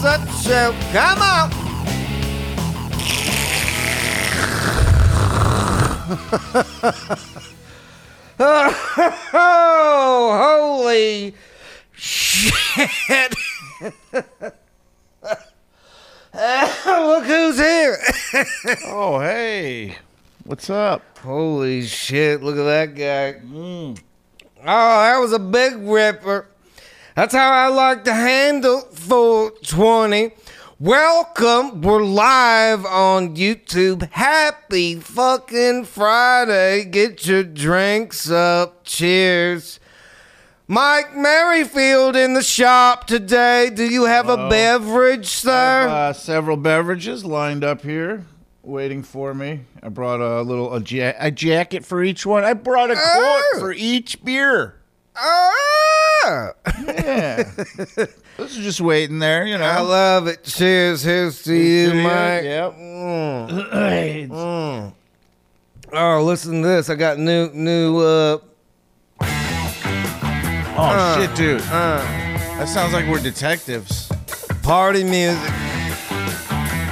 Jessup Show. Come on. oh, holy shit. Look who's here. Oh, hey. What's up? Holy shit, look at that guy. Mm. Oh, that was a big ripper. That's how I like to handle 420. Welcome. We're live on YouTube. Happy fucking Friday. Get your drinks up. Cheers. Mike Merrifield in the shop today. Do you have a beverage, I have, sir? uh, several beverages lined up here waiting for me. I brought a little a, ja- a jacket for each one. I brought a quart Oh. for each beer. Ah! Yeah. this is just waiting there, you know. I love it. Cheers. Here's to you, to you. Mike. Yep. Mm. Mm. Oh, listen to this. I got new, new, uh, oh, shit, dude. uh, That sounds like we're detectives. party music.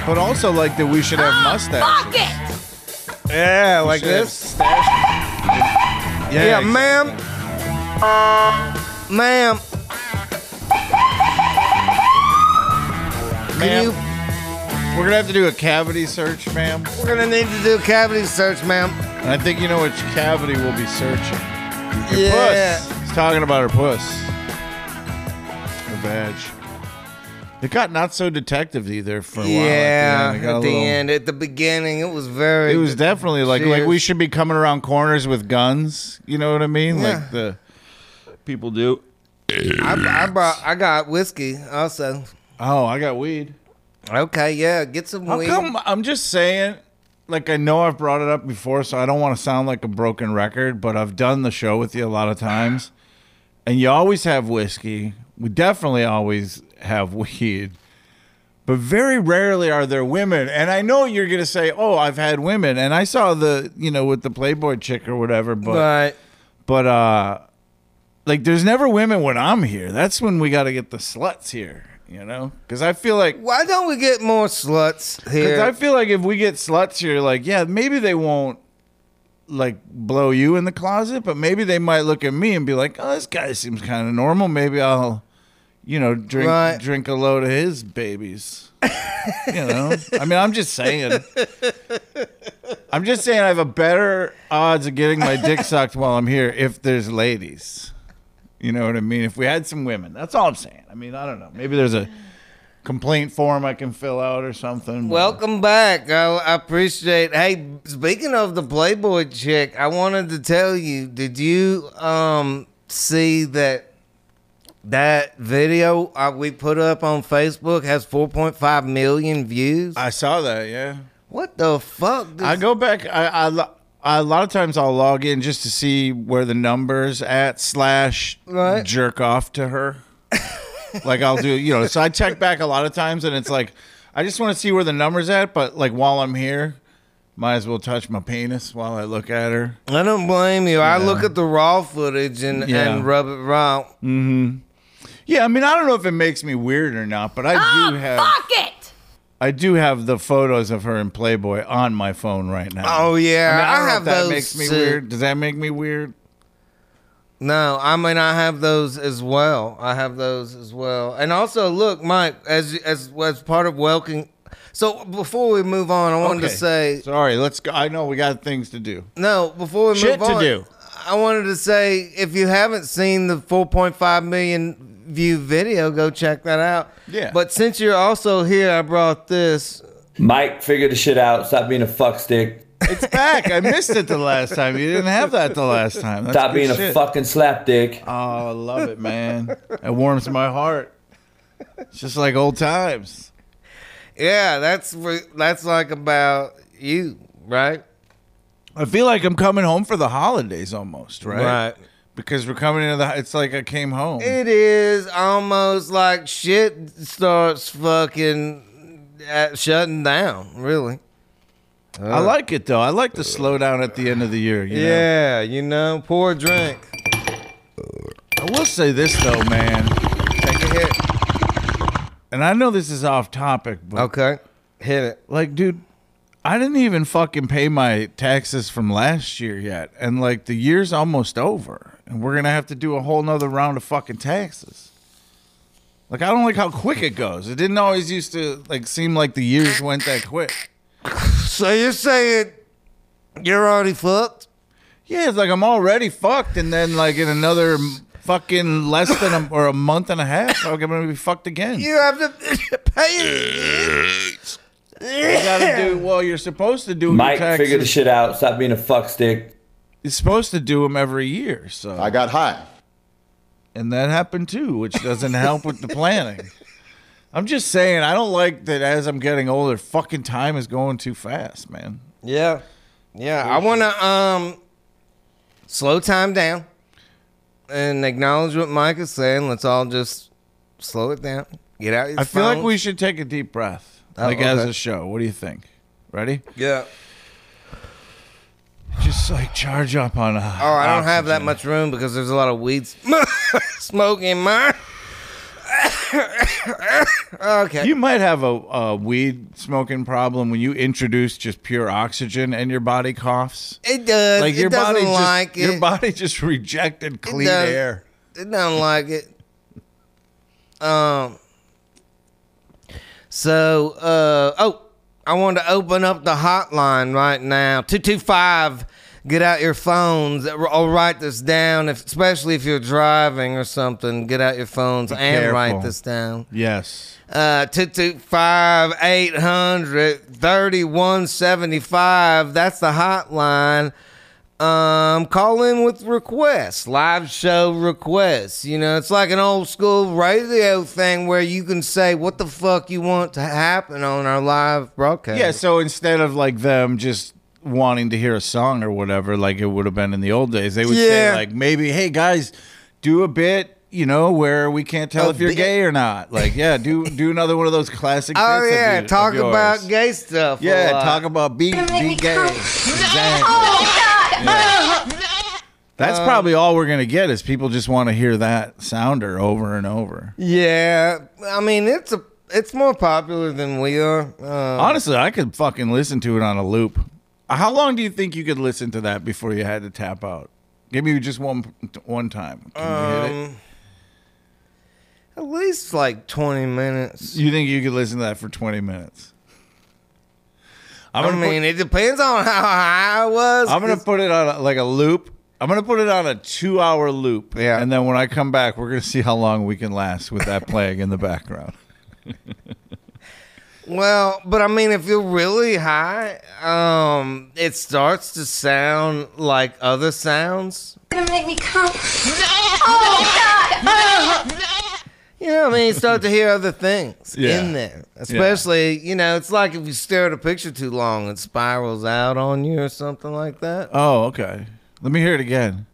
But also like that we should have mustaches. Yeah, like this. stash- Yeah, exactly. ma'am. Ma'am. Ma'am, you, we're gonna have to do a cavity search, ma'am. we're gonna need to do a cavity search, ma'am. And I think you know which cavity we'll be searching. Your Yeah. puss. He's talking about her puss. Her badge. It got not so detective either for a while. Yeah, It got a at the little- end, at the beginning, it was very. It was definitely like like we should be coming around corners with guns. You know what I mean? Yeah. Like the people do. I, I brought. I got whiskey also. Oh, I got weed. Okay, yeah, get some How weed. come? I'm just saying. Like I know I've brought it up before, so I don't want to sound like a broken record, but I've done the show with you a lot of times, and you always have whiskey. We definitely always have weed, but very rarely are there women. And I know you're gonna say, "Oh, I've had women," and I saw the, you know, with the Playboy chick or whatever, but But but uh, like there's never women when I'm here. That's when we got to get the sluts here, you know, because I feel like why don't we get more sluts here? I feel like if we get sluts here, like, yeah, maybe they won't like blow you in the closet, but maybe they might look at me and be like, "Oh, this guy seems kind of normal. Maybe I'll, you know, drink Right. drink a load of his babies." you know, I mean, I'm just saying. I'm just saying I have a better odds of getting my dick sucked while I'm here if there's ladies. You know what I mean? If we had some women, that's all I'm saying. I mean, I don't know. Maybe there's a complaint form I can fill out or something. but- Welcome back. I, I appreciate. Hey, speaking of the Playboy chick, I wanted to tell you. Did you um see that that video uh, we put up on Facebook has 4.5 million views? I saw that. Yeah, what the fuck? I go back. I, I, lo- I a lot of times I'll log in just to see where the numbers at slash Right. jerk off to her. like I'll do, you know. So I check back a lot of times, and it's like I just want to see where the numbers at. But like while I'm here, might as well touch my penis while I look at her. I don't blame you. I look at the raw footage and, Yeah. and rub it raw. Yeah, I mean I don't know if it makes me weird or not, but I Ah, do have Fuck it! I do have the photos of her in Playboy on my phone right now. Oh yeah, I, mean, I, I, have that those. makes me too. weird. Does that make me weird? No, I mean I have those as well. I have those as well. And also, look, Mike, as as as part of welcoming. So before we move on, I wanted to say Sorry, let's go. I know we got things to do. no. Before we Shit move on, to do. I wanted to say if you haven't seen the 4.5 million view video, go check that out. Yeah. But since you're also here, I brought this. Mike, figure the shit out. Stop being a fuck stick. It's back. I missed it the last time. You didn't have that the last time. That's Stop good being a shit. fucking slap dick. Oh, I love it, man. It warms my heart. It's just like old times. Yeah, that's that's like about you, right? I feel like I'm coming home for the holidays almost, right? Right. Because we're coming into the. It's like I came home. It is almost like shit starts fucking uh, shutting down. Really. I like it though. I like the slow down at the end of the year. You know? Yeah, you know, pour a drink. I will say this though, man. Take a hit. And I know this is off topic, but Okay. Hit it. like, dude, I didn't even fucking pay my taxes from last year yet, and like the year's almost over, and we're gonna have to do a whole nother round of fucking taxes. Like, I don't like how quick it goes. It didn't always used to like seem like the years went that quick. So you're saying you're already fucked? Yeah, it's like I'm already fucked, and then like in another fucking less than a, or a month and a half, I'm gonna be fucked again. You have to pay it. You gotta do well. You're supposed to do Mike, your figure the shit out. Stop being a fuck stick. You're supposed to do them every year, so I got high. and that happened too, which doesn't help with the planning. I'm just saying, I don't like that as I'm getting older, fucking time is going too fast, man. Yeah. Yeah. I want to um slow time down and acknowledge what Mike is saying. Let's all just slow it down. Get out your I feel like we should take a deep breath, like as okay. a show. What do you think? Ready? Yeah. Just like charge up on. Uh, Oh, I don't have that oxygen. much room because there's a lot of weeds smoking smoke in mine. okay. You might have a, a weed smoking problem when you introduce just pure oxygen and your body coughs. it does. Like it your doesn't body just like your body just rejected clean does. air. It doesn't like it. Um. So, uh, oh, I want to open up the hotline right now. Two two five. Get out your phones. I'll write this down, if, especially if you're driving or something. Get out your phones and careful. write this down. Yes. Uh, 225 800 3175. That's the hotline. Um, call in with requests, live show requests. You know, it's like an old school radio thing where you can say what the fuck you want to happen on our live broadcast. Yeah, so instead of like them just wanting to hear a song or whatever, like it would have been in the old days, they would say like maybe, hey guys, do a bit, you know, where we can't tell A if you're bit? gay or not. Like, yeah, do do another one of those classic. Oh, bits yeah. your- of talk yours. about gay stuff. Yeah, talk about be be gay. Exactly. That's Um, probably all we're gonna get is people just want to hear that sounder over and over. Yeah. I mean, it's a. It's more popular than we are. Um, Honestly, I could fucking listen to it on a loop. How long do you think you could listen to that before you had to tap out? Give me just one one time. Can you hit it? Um, At least like 20 minutes. You think you could listen to that for twenty minutes? I'm I gonna mean, it depends on how high I was. I'm gonna put it on a, like a loop. I'm gonna put it on a two hour loop. Yeah. and then when I come back, we're gonna see how long we can last with that playing in the background. Well, but I mean, if you're really high, um, it starts to sound like other sounds. gonna make me come. Oh God! You know, what I mean, you start to hear other things Yeah. in there. Especially, you know, it's like if you stare at a picture too long, it spirals out on you or something like that. Oh, okay. Let me hear it again.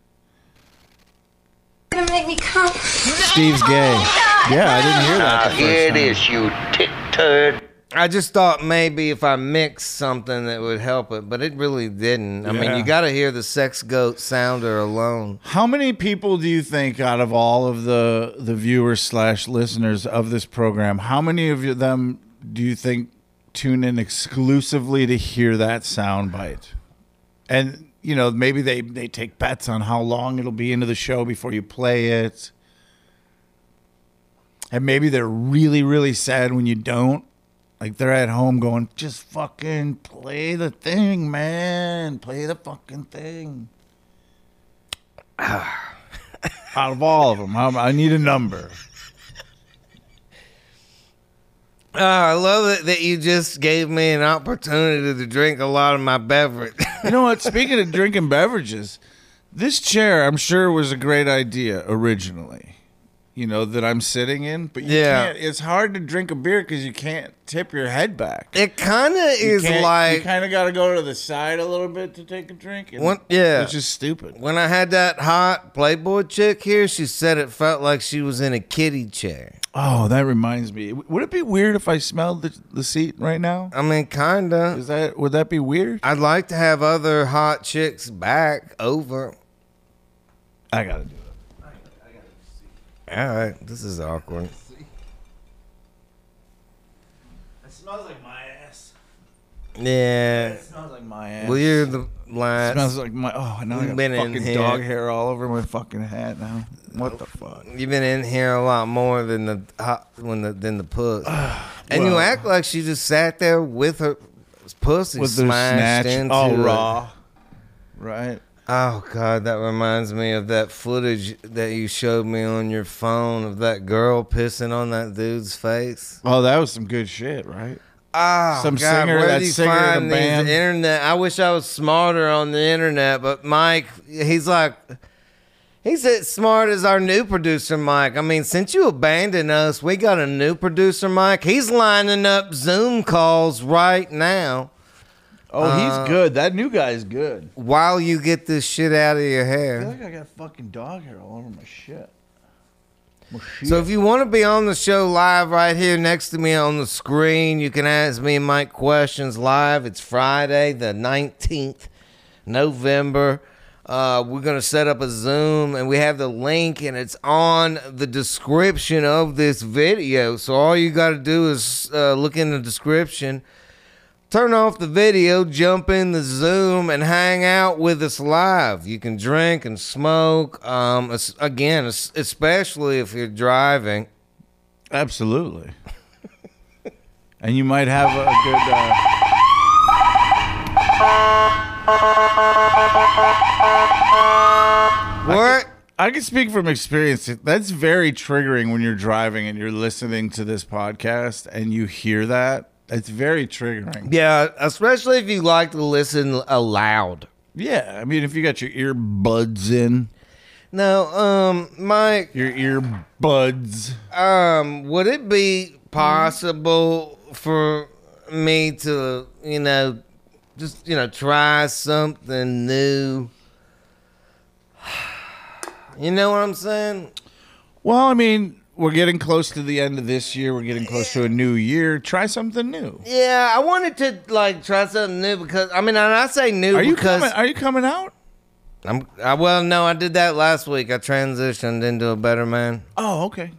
gonna make me come. Steve's gay. Oh yeah, I didn't hear that. the first Here it time. is, you tit turd. I just thought maybe if I mixed something that would help it, but it really didn't. I mean, you got to hear the sex goat sounder alone. How many people do you think out of all of the the viewers slash listeners of this program, how many of them do you think tune in exclusively to hear that sound bite? And you know, maybe they they take bets on how long it'll be into the show before you play it. And maybe they're really really sad when you don't. Like they're at home going, just fucking play the thing, man. Play the fucking thing. Out of all of them, I need a number. Oh, I love it that you just gave me an opportunity to drink a lot of my beverage. You know what? Speaking of drinking beverages, this chair, I'm sure, was a great idea originally. You know, that I'm sitting in. But you Yeah. can't, it's hard to drink a beer because you can't tip your head back. It kind of is can't- you kind of got to go to the side a little bit to take a drink. yeah. it's just stupid. when I had that hot Playboy chick here. She said it felt like she was in a kiddie chair. Oh, that reminds me. Would it be weird if I smelled the, the seat right now? I mean, kinda. Is that would that be weird? I'd like to have other hot chicks back over. I gotta do it. All right, this is awkward. It smells like my ass. Yeah, It smells like my ass. well, you're the It last. smells like my. Oh, now I You've got been in fucking here. dog hair all over my fucking hat now. What the fuck? You've been in here a lot more than the hot when the than the puss, and you act like she just sat there with her pussy With the smashed snatch, into oh, all it. raw. Right. Oh god, that reminds me of that footage that you showed me on your phone of that girl pissing on that dude's face. Oh, that was some good shit, right? Oh, Some God, singer, where that do you singer in find these band? internet? I wish I was smarter on the internet, but Mike, he's like, he's as smart as our new producer, Mike. I mean, since you abandoned us, we got a new producer, Mike. He's lining up Zoom calls right now Oh, Uh, he's good. That new guy's good. while you get this shit out of your hair. I feel hair. like I got fucking dog hair all over my shit. My shit. So if you want to be on the show live right here next to me on the screen, you can ask me and Mike questions live. It's Friday, the 19th, November. Uh, we're going to set up a Zoom and we have the link and it's on the description of this video. So all you got to do is uh, look in the description, turn off the video, jump in the Zoom, and hang out with us live. You can drink and smoke. Um, again, especially if you're driving. Absolutely. and you might have a good. Uh, What? I can speak from experience. That's very triggering when you're driving and you're listening to this podcast and you hear that. It's very triggering. Yeah, especially if you like to listen aloud. Yeah, I mean, if you got your earbuds in, Now, um, Mike, your earbuds. um, would it be possible for me to, you know, just you know, try something new? You know what I'm saying? Well, I mean, we're getting close to the end of this year. We're getting close to a new year. Try something new. Yeah, I wanted to like try something new because I mean, I say new Are you because coming? Are you coming out? I'm. I, well, no, I did that last week. I transitioned into a better man. Oh, okay.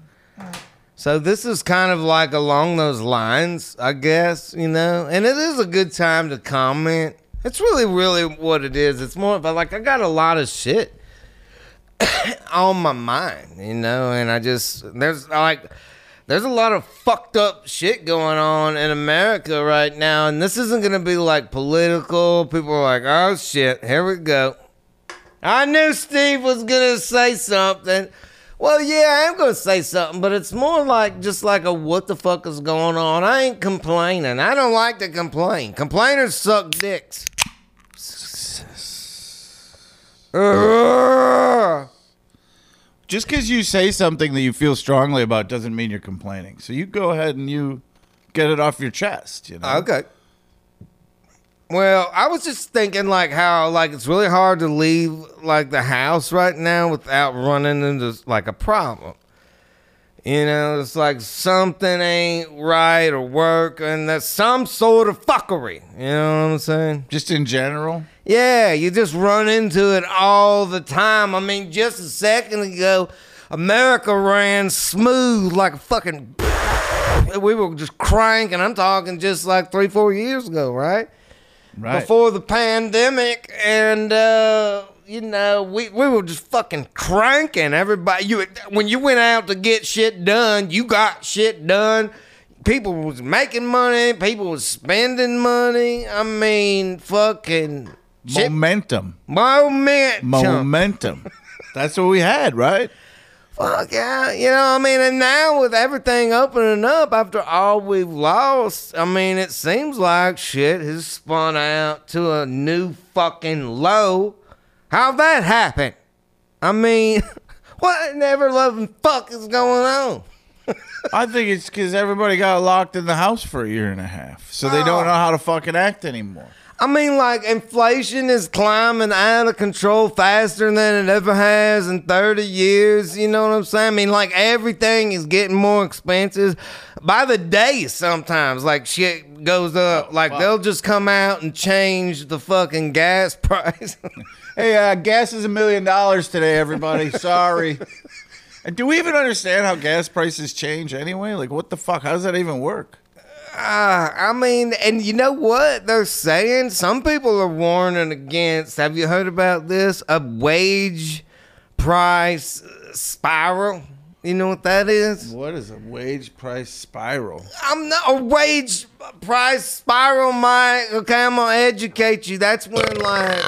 So this is kind of like along those lines, I guess, you know. And it is a good time to comment. It's really, really what it is. It's more about like I got a lot of shit on my mind, you know, and I just there's like there's a lot of fucked up shit going on in America right now, and this isn't gonna be like political. People are like, oh shit, here we go. I knew Steve was gonna say something. Well, yeah, I am gonna say something, but it's more like just like a what the fuck is going on. I ain't complaining. I don't like to complain. Complainers suck dicks. Just because you say something that you feel strongly about doesn't mean you're complaining. So you go ahead and you get it off your chest. You know. Okay. Well, I was just thinking like how like it's really hard to leave like the house right now without running into like a problem. You know, it's like something ain't right or work and that's some sort of fuckery. You know what I'm saying? Just in general. Yeah, you just run into it all the time. I mean, just a second ago, America ran smooth like a fucking. We were just cranking. I'm talking just like three, four years ago, right? Right. Before the pandemic, and uh, you know, we we were just fucking cranking. Everybody, you when you went out to get shit done, you got shit done. People was making money. People was spending money. I mean, fucking shit Momentum. Momentum. Momentum. That's what we had, right? Fuck yeah. You know, I mean, and now with everything opening up after all we've lost, I mean, it seems like shit has spun out to a new fucking low. How'd that happen? I mean, What in ever loving fuck is going on? I think it's because everybody got locked in the house for a year and a half, so they don't oh. know how to fucking act anymore. I mean, like, inflation is climbing out of control faster than it ever has in 30 years. You know what I'm saying? I mean, like, everything is getting more expensive by the day sometimes. Like, shit goes up. Oh, like, they'll just come out and change the fucking gas price. Hey, uh, gas is a million dollars today, everybody. Sorry. and do we even understand how gas prices change anyway? Like, what the fuck? How does that even work? Ah, I mean, and you know what they're saying? Some people are warning against. Have you heard about this? A wage price spiral. You know what that is? What is a wage price spiral? I'm not a wage price spiral, Mike. Okay, I'm gonna educate you. That's when like,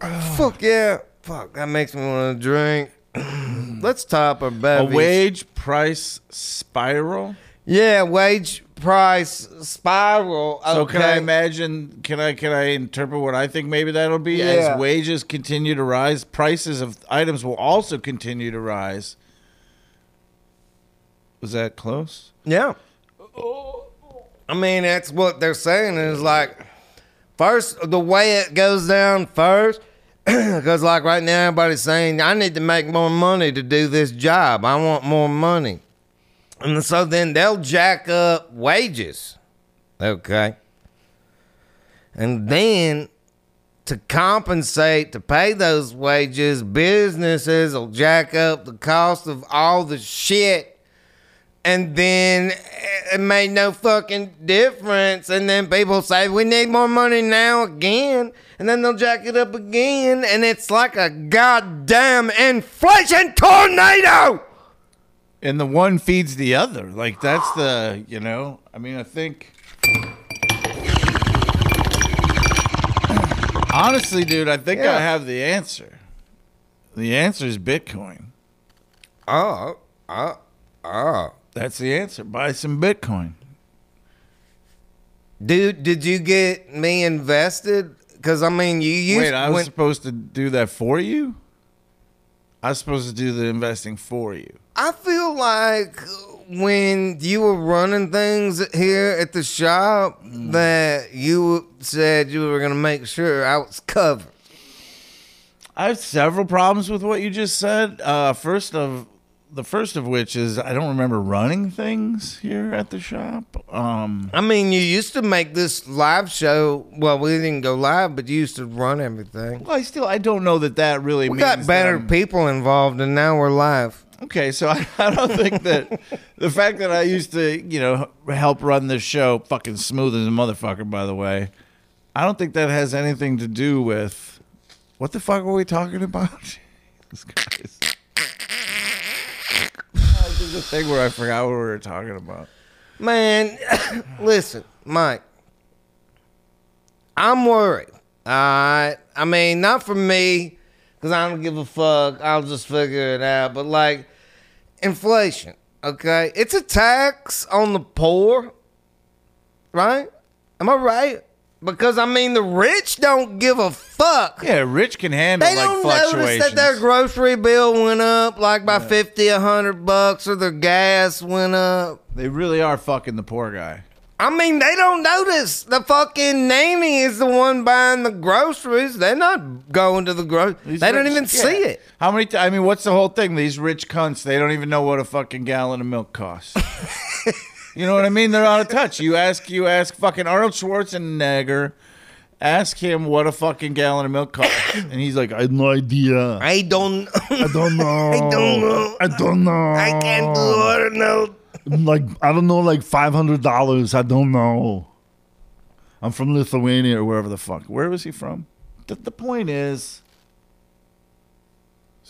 fuck yeah, fuck. That makes me want to drink. Let's top our A wage price spiral? Yeah, wage price spiral. Okay. So can I imagine? Can I can I interpret what I think maybe that'll be? Yeah. As wages continue to rise, prices of items will also continue to rise. Was that close? Yeah. I mean, that's what they're saying is like, first, the way it goes down first, because like right now, everybody's saying, I need to make more money to do this job. I want more money. And so then they'll jack up wages. Okay. And then to compensate to pay those wages, businesses will jack up the cost of all the shit and then it made no fucking difference. And then people say, we need more money now again. And then they'll jack it up again. And it's like a goddamn inflation tornado. And the one feeds the other. Like that's the you know. I mean, I think. Honestly, dude, I think Yeah. I have the answer. The answer is Bitcoin. Oh, oh, oh. That's the answer. Buy some Bitcoin. Dude, did you get me invested? Because, I mean, you used Wait, I was when- supposed to do that for you? I was supposed to do the investing for you. I feel like when you were running things here at the shop, that you said you were gonna make sure I was covered. I have several problems with what you just said. Uh, first of the first of which is I don't remember running things here at the shop. Um, I mean, you used to make this live show. Well, we didn't go live, but you used to run everything. well, I still I don't know that that really We means got better people involved, and now we're live. Okay, so I, I don't think that the fact that I used to, you know, help run this show, fucking smooth as a motherfucker, by the way, I don't think that has anything to do with what the fuck were we talking about? Jesus Christ. A thing where I forgot what we were talking about. Man, listen, Mike. I'm worried. All right. I mean, not for me, because I don't give a fuck. I'll just figure it out. But like, inflation. Okay, it's a tax on the poor, right? Am I right? Because I mean, the rich don't give a fuck. Yeah, Rich can handle They like don't notice fluctuations. that their grocery bill went up like by fifty, a hundred bucks, or their gas went up. they really are fucking the poor guy. I mean, they don't notice. The fucking nanny is the one buying the groceries. They're not going to the grocery. They don't even yeah. see it. How many? T- I mean, what's the whole thing? These rich cunts, they don't even know what a fucking gallon of milk costs. you know what I mean? They're out of touch. You ask, you ask fucking Arnold Schwarzenegger, ask him what a fucking gallon of milk costs, and he's like, I have no idea. I don't. I don't know. I don't know. I don't know. I can't do it. I don't. Like I don't know, like five hundred dollars. I don't know. I'm from Lithuania or wherever the fuck. Where was he from? The, the point is.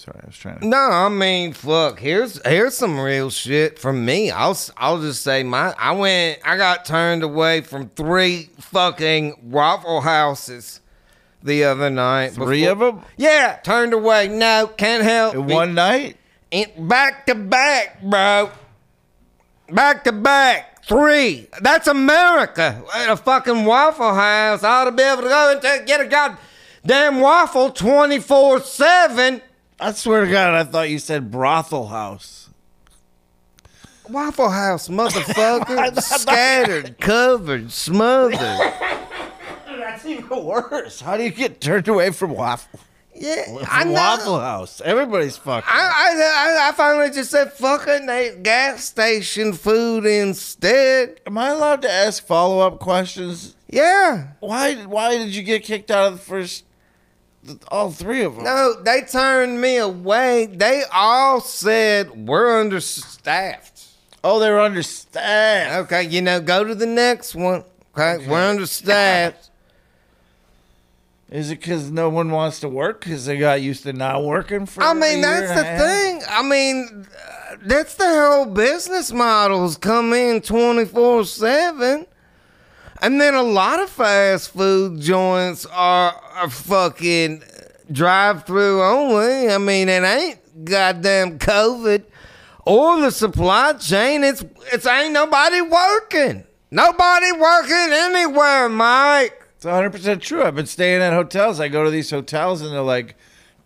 Sorry, I was trying to. No, I mean, fuck. Here's here's some real shit from me. I'll I'll just say my. I went. I got turned away from three fucking Waffle Houses the other night. Three of them Yeah, turned away. No, can't help. in it. one night. In- back to back, bro. Back to back. Three. That's America. At a fucking Waffle House, I ought to be able to go and take, get a goddamn waffle 24 7. I swear to God, I thought you said brothel house. Waffle House, motherfucker. Scattered, covered, smothered. That's even worse. How do you get turned away from waffle? Yeah, I know. Waffle House. Everybody's fucking. I, I, I, I finally just said, fucking gas station food instead. Am I allowed to ask follow up questions? Yeah. Why? Why did you get kicked out of the first? All three of them. No, they turned me away. They all said, we're understaffed. Oh, they were understaffed. Okay, you know, go to the next one. Okay, we're understaffed. Is it because no one wants to work because they got used to not working for? I mean, that's the thing. I mean, that's the whole business models come in 24 7. And then a lot of fast food joints are, are fucking drive through only. I mean, it ain't goddamn COVID or the supply chain. It's it's ain't nobody working. Nobody working anywhere, Mike. It's 100 percent true. I've been staying at hotels. I go to these hotels and they're like,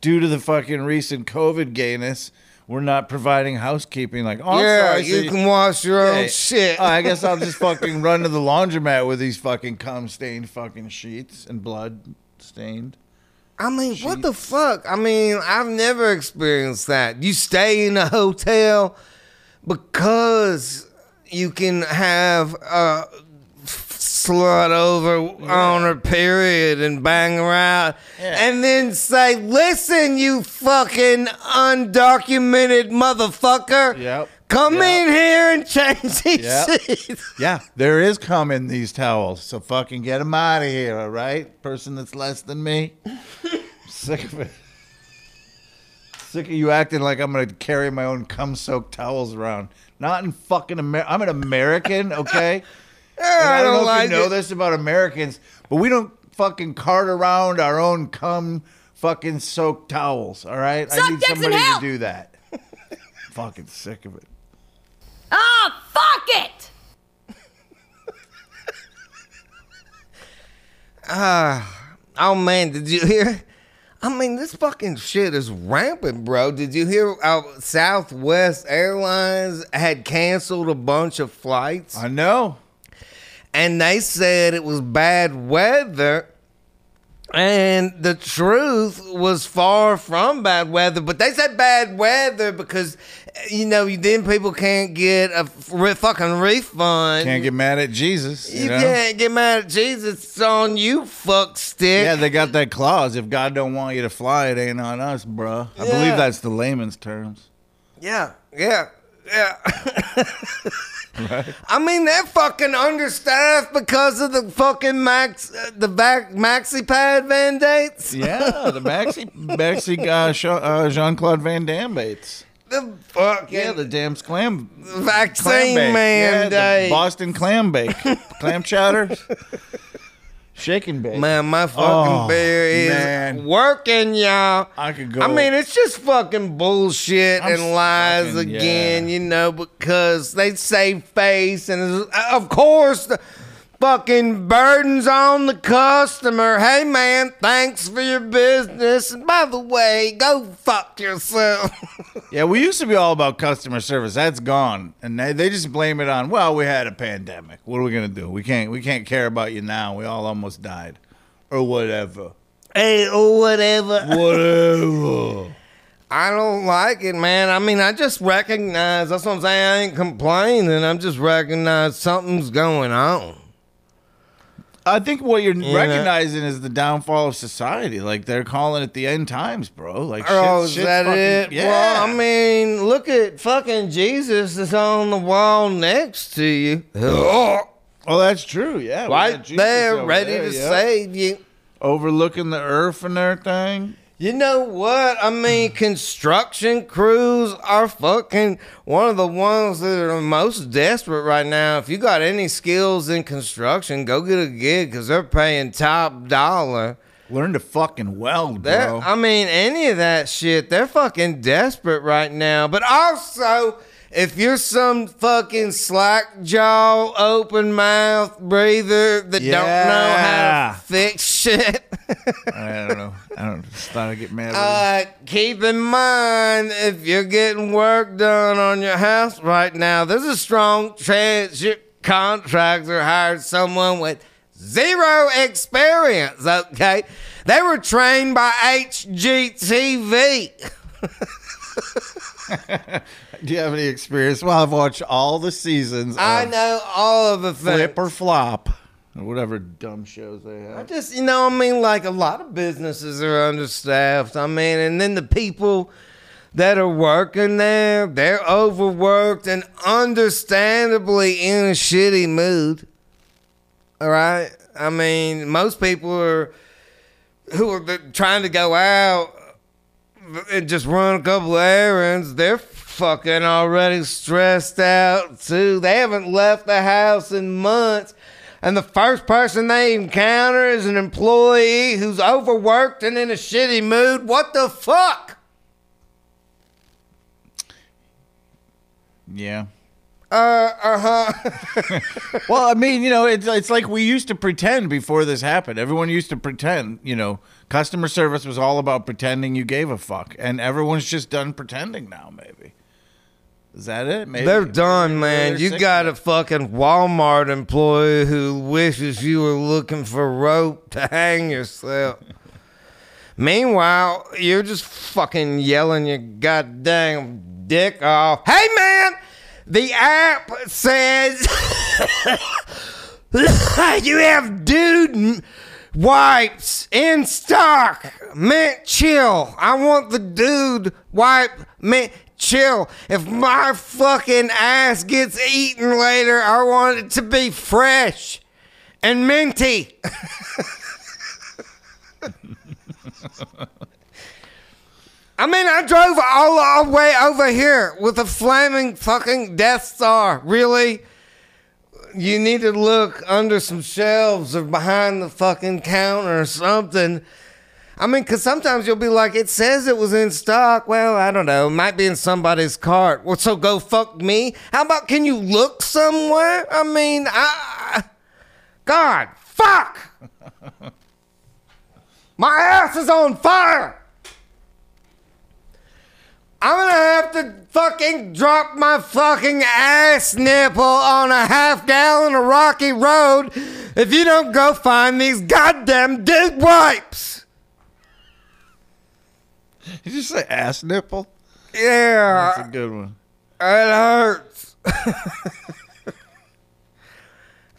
due to the fucking recent COVID gayness, we're not providing housekeeping. Like, oh, yeah, sorry, so you can wash your own shit. I guess I'll just fucking run to the laundromat with these fucking cum stained fucking sheets and blood stained. I mean, what the fuck? I mean, I've never experienced that. You stay in a hotel because you can have a slut over on her period and bang her out and then say, listen, you fucking undocumented motherfucker. Yep. Come Yep. in here and change these Yep. sheets. Yeah, there is cum in these towels, so fucking get them out of here, all right? Person that's less than me. Sick of it. Sick of you acting like I'm gonna carry my own cum-soaked towels around. Not in fucking America. I'm an American, okay? And I, don't, know like if you know it. this about Americans, but we don't fucking cart around our own cum fucking soaked towels, all right? I need somebody to do that. fucking sick of it. Ah, fuck it! Ah, Oh man, did you hear? I mean, this fucking shit is rampant, bro. Did you hear? Uh, Southwest Airlines had canceled a bunch of flights, I know. And they said it was bad weather. And the truth was far from bad weather, but they said bad weather because, you know, then people can't get a re- fucking refund. Can't get mad at Jesus. You, You know? can't get mad at Jesus. It's on you, fuck stick. Yeah, they got that clause. If God don't want you to fly, it ain't on us, bruh. I Yeah. believe that's the layman's terms. Yeah, yeah, yeah. I mean, they're fucking understaffed because of the fucking max, uh, the back maxi pad mandates. Yeah, the Maxi, Maxi uh, uh, Jean Claude Van Damme baits. The fucking Yeah, the damn clam, vaccine clam bake. Yeah. Boston clam bake, clam chowder, shaken bake. Man, my fucking Oh, beer is man. working, y'all. I could go. I mean, it's just fucking bullshit I'm and lies fucking- again, yeah. you know, because they save face, and of course, the fucking burdens on the customer. Hey, man, thanks for your business. And by the way, go fuck yourself. yeah, we used to be all about customer service. That's gone, and they, they just blame it on. Well, we had a pandemic. What are we gonna do? We can't. We can't care about you now. We all almost died, or whatever. hey, or whatever. Whatever. I don't like it, man. I mean, I just recognize, that's what I'm saying. I ain't complaining. I'm just recognize something's going on. I think what you're Yeah. recognizing is the downfall of society. Like they're calling it the end times, bro. Like Oh, shit, is shit's that fucking- it? Yeah. Well, I mean, look at fucking Jesus is on the wall next to you. oh, that's true. Yeah, right there, ready there, to yeah. save you. overlooking the earth and everything. You know what? I mean, construction crews are fucking one of the ones that are most desperate right now. If you got any skills in construction, go get a gig because they're paying top dollar. Learn to fucking weld, They're, bro. I mean, any of that shit, they're fucking desperate right now. But also, if you're some fucking slack jaw, open mouth breather that don't know how to fix shit, I don't know. I don't just thought I'd get mad. Uh, keep in mind, if you're getting work done on your house right now, there's a strong chance your contractor hired someone with zero experience, okay? They were trained by HGTV. Do you have any experience? Well, I've watched all the seasons. I know all of the things. Flip or Flop, or whatever dumb shows they have. I just, you know, I mean, like a lot of businesses are understaffed. I mean, and then the people that are working there, they're overworked and understandably in a shitty mood. All right. I mean, most people are who are trying to go out and just run a couple of errands. They're fucking already stressed out too. They haven't left the house in months. And the first person they encounter is an employee who's overworked and in a shitty mood. What the fuck? Yeah. Uh, uh-huh. Well, I mean, you know, it's it's like we used to pretend before this happened. Everyone used to pretend, you know, customer service was all about pretending you gave a fuck, and everyone's just done pretending now. Maybe is that it? Maybe They're done, man. they're You got a fucking Walmart employee who wishes you were looking for rope to hang yourself. Meanwhile, you're just fucking yelling your goddamn dick off. Hey, man! The app says you have dude wipes in stock. Mint chill. I want the dude wipe mint chill. If my fucking ass gets eaten later, I want it to be fresh and minty. I mean, I drove all the way over here with a flaming fucking Death Star. Really? You need to look under some shelves or behind the fucking counter or something. I mean, because sometimes you'll be like, it says it was in stock. Well, I don't know. It might be in somebody's cart. Well, so go fuck me. How about can you look somewhere? I mean, I. God, fuck! My ass is on fire! I'm gonna have to fucking drop my fucking ass nipple on a half gallon of Rocky Road if you don't go find these goddamn dick wipes. Did you say ass nipple? Yeah, That's a good one. it hurts.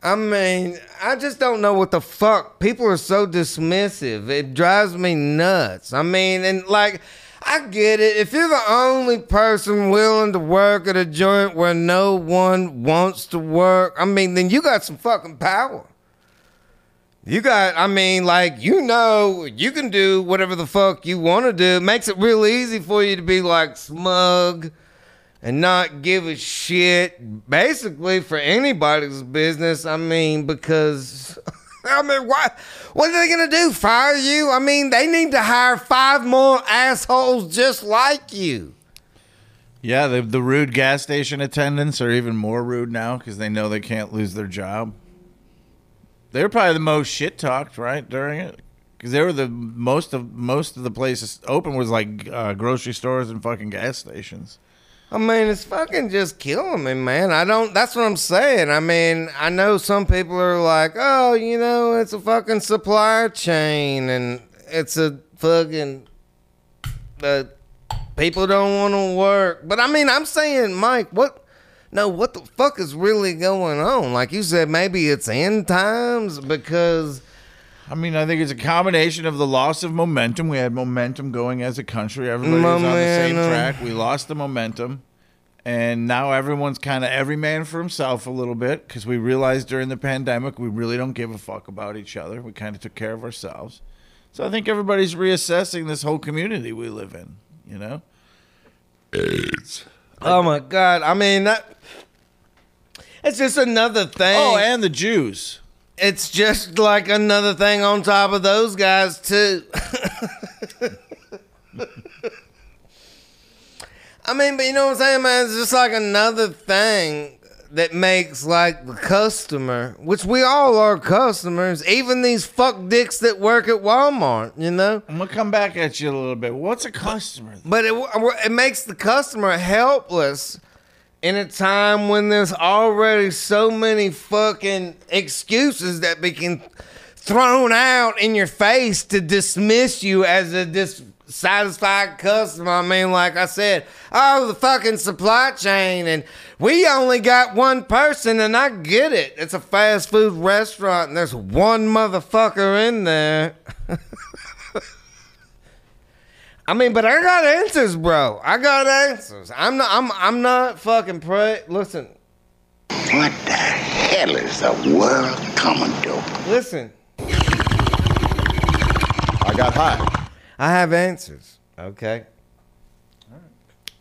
I mean, I just don't know what the fuck. People are so dismissive. It drives me nuts. I mean, and like, I get it. If you're the only person willing to work at a joint where no one wants to work, I mean, then you got some fucking power. You got, I mean, like, you know, you can do whatever the fuck you want to do. It makes it real easy for you to be like smug and not give a shit basically for anybody's business. I mean, because I mean, why? What are they gonna do? Fire you? I mean, they need to hire five more assholes just like you. Yeah, the the rude gas station attendants are even more rude now because they know they can't lose their job. They're probably the most shit talked, right, during it, because they were the most of most of the places open was like uh, grocery stores and fucking gas stations. I mean, it's fucking just killing me, man. I don't. That's what I'm saying. I mean, I know some people are like, oh, you know, it's a fucking supply chain and it's a fucking. Uh, people don't want to work. But I mean, I'm saying, Mike, what? No, what the fuck is really going on? Like you said, maybe it's end times because. I mean, I think it's a combination of the loss of momentum. We had momentum going as a country. Everybody was on the same track. We lost the momentum. And now everyone's kind of every man for himself a little bit because we realized during the pandemic we really don't give a fuck about each other. We kind of took care of ourselves. So I think everybody's reassessing this whole community we live in, you know? AIDS. Oh my god! I mean, that. It's just another thing. Oh, and the Jews. It's just like another thing on top of those guys too. I mean, but you know what I'm saying, man? It's just like another thing that makes like the customer, which we all are customers, even these fuck dicks that work at Walmart, you know. I'm gonna come back at you a little bit. What's a customer? But it it makes the customer helpless in a time when there's already so many fucking excuses that being thrown out in your face to dismiss you as a dissatisfied customer. I mean, like I said, oh, the fucking supply chain, and we only got one person, and I get it. It's a fast food restaurant, and there's one motherfucker in there. I mean, but I got answers, bro. I got answers. I'm not. I'm. I'm not fucking pray. Listen. What the hell is the world coming to? Listen. I got high. I have answers. Okay.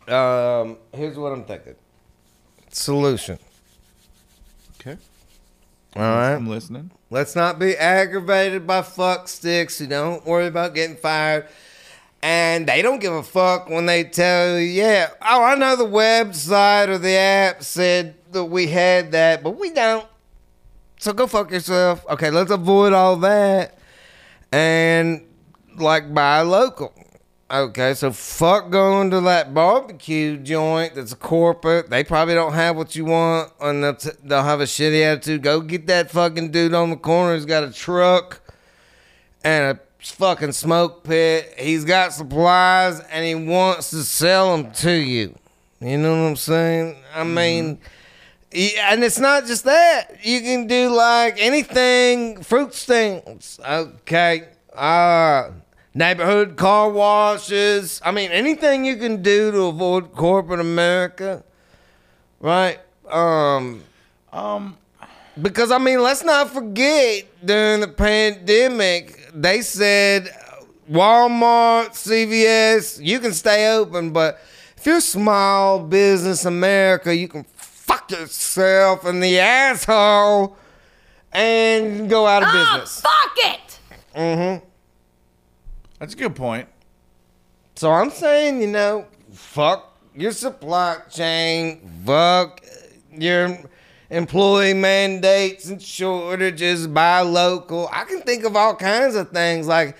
Alright. Um. Here's what I'm thinking. Solution. Okay. All right. I'm listening. Let's not be aggravated by fuck sticks who don't worry about getting fired. And they don't give a fuck when they tell you, yeah, oh, I know the website or the app said that we had that, but we don't. So go fuck yourself. Okay, let's avoid all that and like buy local. Okay, so fuck going to that barbecue joint that's a corporate. They probably don't have what you want, and they'll, t- they'll have a shitty attitude. Go get that fucking dude on the corner who's got a truck and a fucking smoke pit. He's got supplies and he wants to sell them to you. You know what I'm saying? I mean, y- and it's not just that. You can do like anything, fruit stands. Okay. Uh, neighborhood car washes. I mean, anything you can do to avoid corporate America. Right? Um, Um, because I mean, let's not forget during the pandemic, they said Walmart, CVS, you can stay open, but if you're small business America, you can fuck yourself in the asshole and go out of Ah, business. fuck it! Mm-hmm. That's a good point. So I'm saying, you know, fuck your supply chain, fuck your employee mandates and shortages, buy local. I can think of all kinds of things. Like,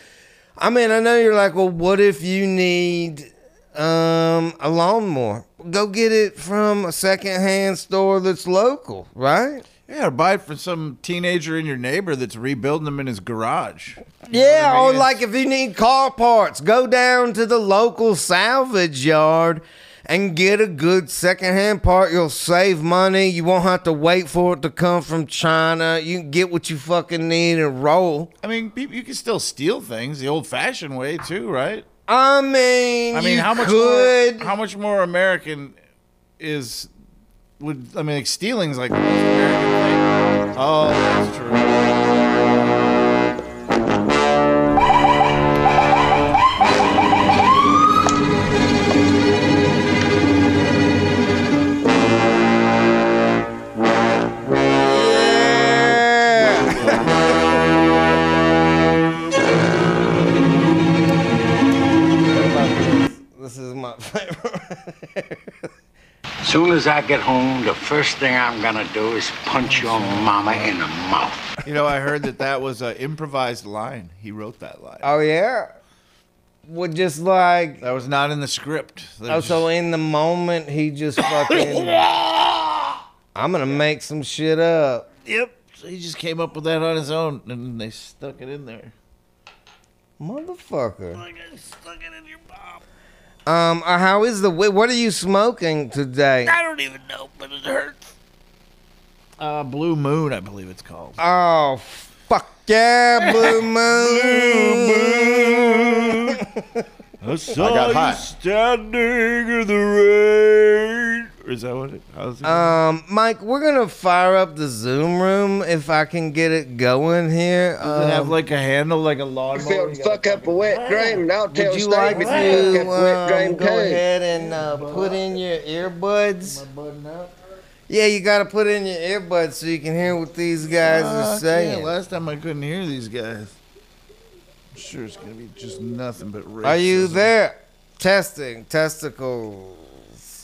I mean, I know you're like, well, what if you need um, a lawnmower? Go get it from a secondhand store that's local, right? Yeah, or buy it from some teenager in your neighbor that's rebuilding them in his garage. Yeah, I or like if you need car parts, go down to the local salvage yard and get a good secondhand part. You'll save money. You won't have to wait for it to come from China. You can get what you fucking need and roll. I mean, people, you can still steal things the old-fashioned way too, right? I mean, I mean, how much could. more? How much more American is? Would I mean, like stealing's like the most American thing. Oh, that's true. Soon as I get home, the first thing I'm gonna do is punch your mama in the mouth. You know, I heard that that was an improvised line. He wrote that line. oh yeah. Would just like That was not in the script. That Oh, was so in the moment he just fucking. I'm gonna make some shit up. yep. So he just came up with that on his own, and they stuck it in there. Motherfucker. Um, uh, how is the wi- what are you smoking today? I don't even know, but it hurts. Uh, Blue Moon, I believe it's called. Oh, fuck yeah, Blue Moon. I saw got high. standing in the rain. Or is that what it? How's it? um, Mike, we're gonna fire up the Zoom room if I can get it going here. Does it have Um, like a handle, like a lawnmower? Feel You fuck up a wet dream, and I'll tell would you Steve like if you fuck up to um, go too. ahead and uh, put in your earbuds? Yeah, you gotta put in your earbuds so you can hear what these guys are saying. Yeah, last time I couldn't hear these guys. I'm sure it's gonna be just nothing but racism. Are you there? Testing testicles.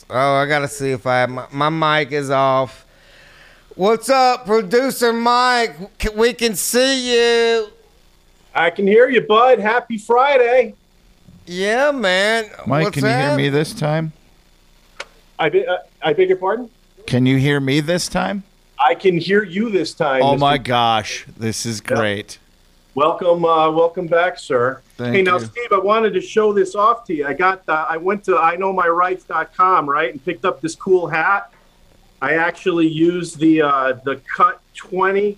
Oh, I gotta see if I have my, my mic is off. What's up, producer Mike? We can see you. I can hear you, bud. Happy Friday. Yeah, man. Mike, What's can you hear me this time? I, be, uh, I beg your pardon? Can you hear me this time? I can hear you this time. Oh Mr. my gosh, this is great. Welcome, uh, welcome back, sir. Thank hey, now, you. Steve, I wanted to show this off to you. I got, uh, I went to iknowmyrights.com, right, and picked up this cool hat. I actually used the uh, the cut twenty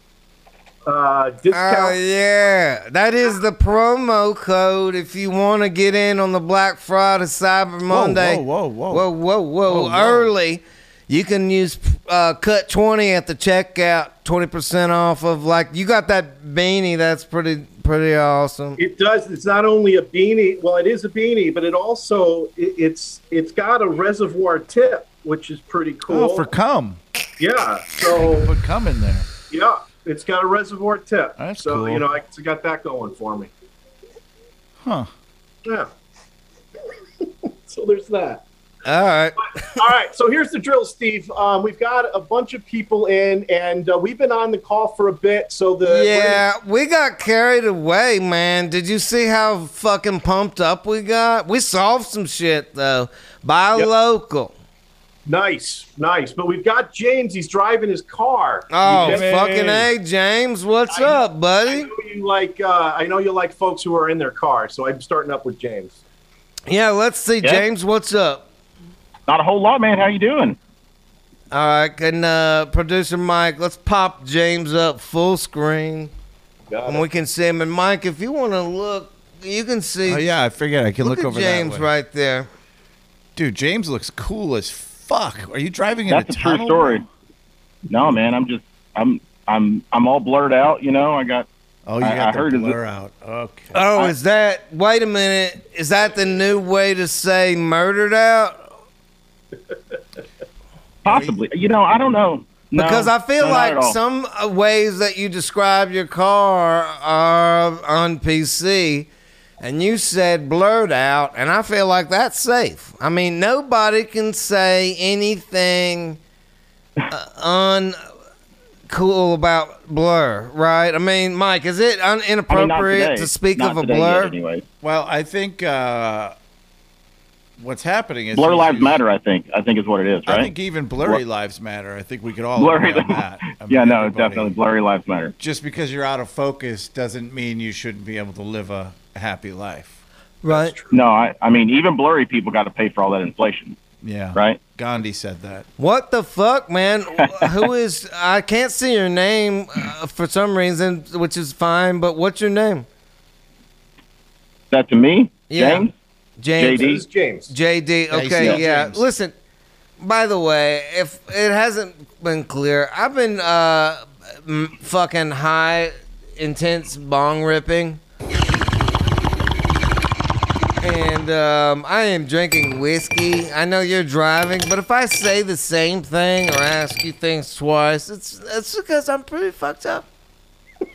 uh, discount. Oh yeah, that is the promo code if you want to get in on the Black Friday Cyber Monday. whoa, whoa, whoa, whoa, whoa, Whoa, whoa. early. You can use uh, cut twenty at the checkout, twenty percent off of like you got that beanie. That's pretty pretty awesome. It does. It's not only a beanie. Well, it is a beanie, but it also it, it's it's got a reservoir tip, which is pretty cool. Oh, for cum. yeah. So Put cum in there. yeah, it's got a reservoir tip. That's so cool. you know, I it's got that going for me. Huh. Yeah. so there's that. All right. All right, so here's the drill, Steve. Um, we've got a bunch of people in, and uh, we've been on the call for a bit. So the Yeah, we got carried away, man. Did you see how fucking pumped up we got? We solved some shit though. Buy Yep. local. nice, nice. But we've got James. He's driving his car. Oh, just- fucking hey, James. What's up, I buddy? know you like. Uh, I know you like folks who are in their car. So I'm starting up with James. Yeah, let's see, Yeah. James. What's up? Not a whole lot, man. How you doing? All right, can uh, producer Mike, let's pop James up full screen, Got and it. we can see him. And Mike, if you want to look, you can see. Oh yeah, I figured I can look, look, at over James that way. right there. Dude, James looks cool as fuck. Are you driving in That's a a true tunnel? story. No, man. I'm just I'm I'm I'm all blurred out. You know. I got Oh, you I- got I the heard of blur out. Okay. Oh, I- is that? Wait a minute. Is that the new way to say murdered out? possibly. You know. I don't know. No, Because I feel no, like some uh, ways that you describe your car are on PC, and you said blurred out, and I feel like that's safe. I mean, nobody can say anything uh, uncool about blur, right? I mean, Mike, is it un- I mean, inappropriate to speak Not of a today blur? Yet, anyway, Well, I think uh, what's happening is blur lives using- matter. I think. I think is what it is, right? I think even blurry Blur- lives matter. I think we could all blurry. agree on that. I mean, yeah, no, definitely. Blurry lives matter. Just because you're out of focus doesn't mean you shouldn't be able to live a happy life. Right. No, I I mean even blurry people got to pay for all that inflation, Yeah. right? Gandhi said that. What the fuck, man? Who is? I can't see your name uh, for some reason, which is fine. But what's your name? That to me, Yeah. James. James. JD. Is James. JD. Okay, Yeah, yeah. James. Listen. By the way, if it hasn't been clear, I've been uh, m- fucking high, intense bong ripping. And um, I am drinking whiskey. I know you're driving, but if I say the same thing or ask you things twice, it's it's because I'm pretty fucked up.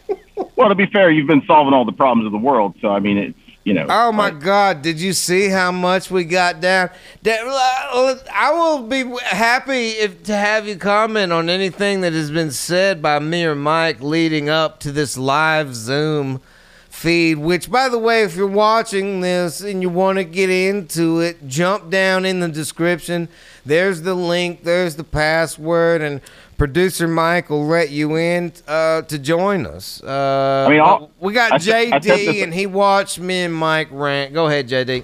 Well, to be fair, you've been solving all the problems of the world, so I mean, it's you know. Oh my like- God! Did you see how much we got down? I will be happy if to have you comment on anything that has been said by me or Mike leading up to this live Zoom feed. Which, by the way, if you're watching this and you want to get into it, jump down in the description. There's the link. There's the password, and producer Mike will let you in uh, to join us. Uh, I mean, I'll- we got I said- said JD, this- and he watched me and Mike rant. Go ahead, JD.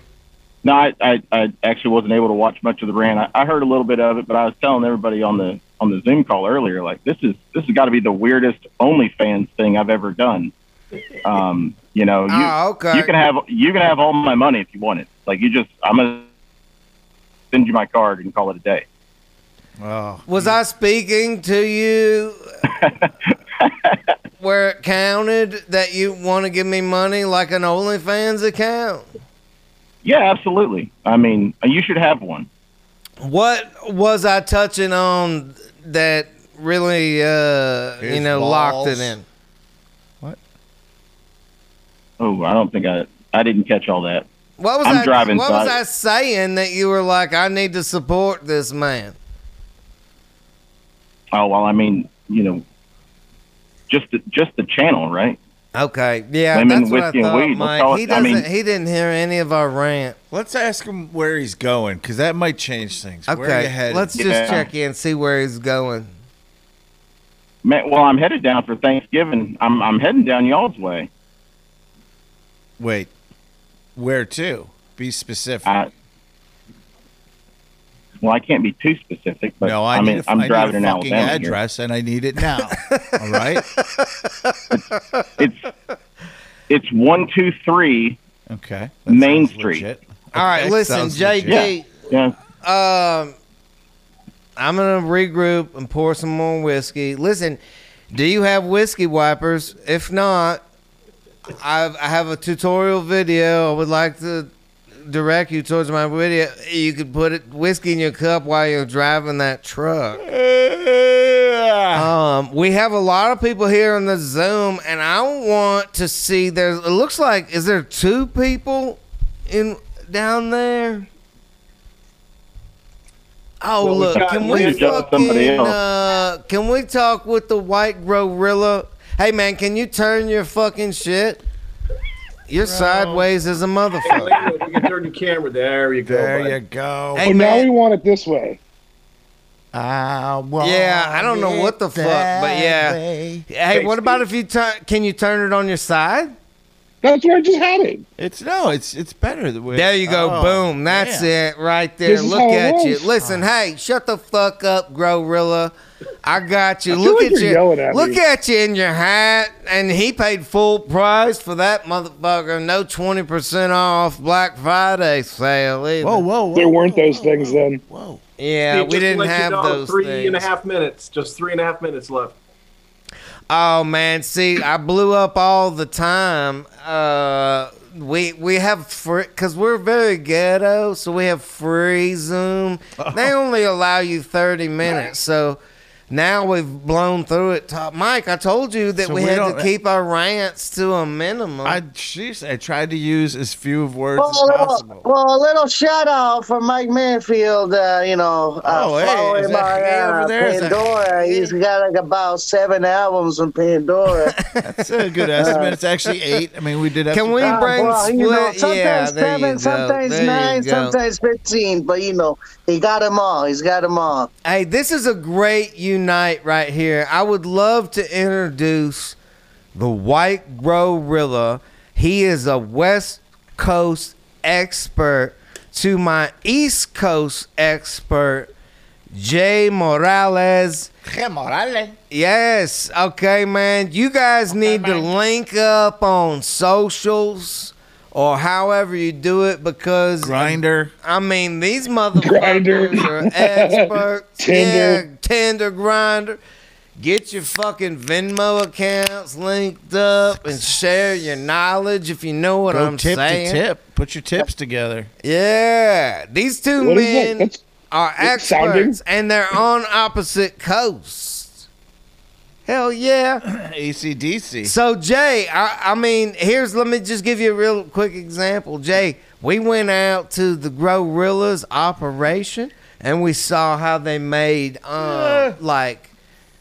No, I, I, I actually wasn't able to watch much of the rant. I, I heard a little bit of it, but I was telling everybody on the on the Zoom call earlier, like this is this has got to be the weirdest OnlyFans thing I've ever done. Um, you know, you Oh, okay. you can have you can have all my money if you want it. Like you just, I'm gonna send you my card and call it a day. Oh, Was I speaking to you where it counted that you want to give me money like an OnlyFans account? Yeah, absolutely. I mean, you should have one. What was I touching on that really, uh, you know, locked it in? What? Oh, I don't think I I didn't catch all that. What was I'm I? driving, what so was I- I saying that you were like, I need to support this man? Oh well, I mean, you know, just the, just the channel, right? Okay, yeah, Women, that's what I whiskey, and thought, weed, Mike. call it- He doesn't. mean- he didn't hear any of our rant. Let's ask him where he's going because that might change things. Where are you Okay, let's just Yeah. check in, and see where he's going. Man, well, I'm headed down for Thanksgiving. I'm I'm heading down y'all's way. Wait, where to? Be specific. I, well, I can't be too specific, but no, I am need in, a, I'm I driving need in a fucking Alabama. here. address and I need it now. All right. It's it's one two three Okay. Main Street. legit. All right, Okay, listen, sounds legit. JD. Yeah. Um, I'm gonna regroup and pour some more whiskey. Listen, do you have whiskey wipers? If not, I've, I have a tutorial video. I would like to direct you towards my video. You could put it whiskey in your cup while you're driving that truck. Um, we have a lot of people here on the Zoom, and I want to see. There's. It looks like is there two people in down there? Oh Well, look, got- can we we could go with somebody fucking uh, can we talk with the white gorilla? Hey man, can you turn your fucking shit? You're sideways as a motherfucker. you can turn your camera. There you go. There bud. you go. Hey oh, now we want it this way. I want yeah, I don't know what the fuck, but yeah. way. Hey, what about if you turn? Can you turn it on your side? That's where I just had it. It's no, it's it's better the way. There you go. Oh, Boom. That's yeah. it right there. This Look at you. was. Listen, hey, shut the fuck up, Gorilla. I got you. I look like at you're you. at look me. at you in your hat. And he paid full price for that motherfucker. No 20% off Black Friday sale either. Whoa, whoa, whoa. There weren't those things then. Whoa. Yeah, Steve, we didn't let you have know, those Three things. and a half minutes. Just three and a half minutes left. Oh man, see, I blew up all the time. Uh, we we have free because we're very ghetto, so we have free Zoom. They only allow you thirty minutes, so now we've blown through it. Top Mike, I told you that So we, we had to keep our rants to a minimum. I jeez, I tried to use as few of words Well, as a little, possible. well, a little shout out for Mike Manfield. Uh, you know, uh, Oh, hey, is that my he over uh, there? Is that- Pandora. He's got like about seven albums on Pandora. That's a good estimate. It's actually eight. I mean, we did. Have Can we Uh, bring well, you know, split? sometimes yeah, there you seven, go. sometimes There you nine, go. sometimes fifteen. But you know, he got them all. He's got them all. Hey, this is a great unite right here. I would love to introduce the White Gorilla. He is a West Coast expert to my East Coast expert, Jay Morales. Jay Morales. Yes, okay, man. You guys need to link up on socials or however you do it because Grindr. I mean, these motherfuckers Grindr. are experts. Tinder. Yeah, Tinder Grindr. Get your fucking Venmo accounts linked up and share your knowledge if you know what Go I'm tip saying. to tip. Put your tips together. Yeah, these two What is that? men That's are that's sounding. experts and they're on opposite coasts. Hell yeah. ACDC. So Jay, I, I mean, here's let me just give you a real quick example. Jay, we went out to the Gorillas operation and we saw how they made um like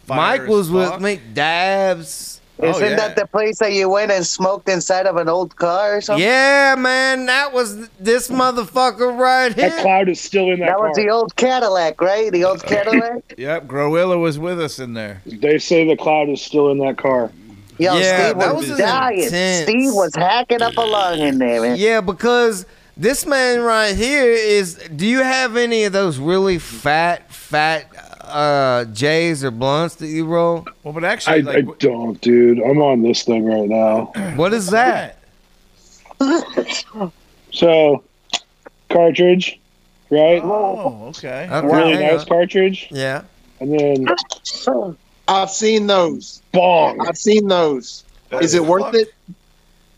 Fire Mike as was with fuck. me, Dabs. Oh, Isn't yeah. that the place that you went and smoked inside of an old car or something? Yeah, man, that was this motherfucker right that here. cloud is still in that, That car. was the old Cadillac, right? The old Cadillac. Yep, Growilla was with us in there. They say the cloud is still in that car. Yo, Yeah, Steve that was, was dying. intense. Steve was hacking up a lung in there, man. Yeah, because this man right here is. Do you have any of those really fat, fat uh J's or blunts that you roll? Well, but I, actually, like, I don't, dude. I'm on this thing right now. What is that? So, cartridge, right? oh, okay. Okay, really nice on. cartridge. Yeah. And then I've seen those. bong. I've seen those. Is it worth it?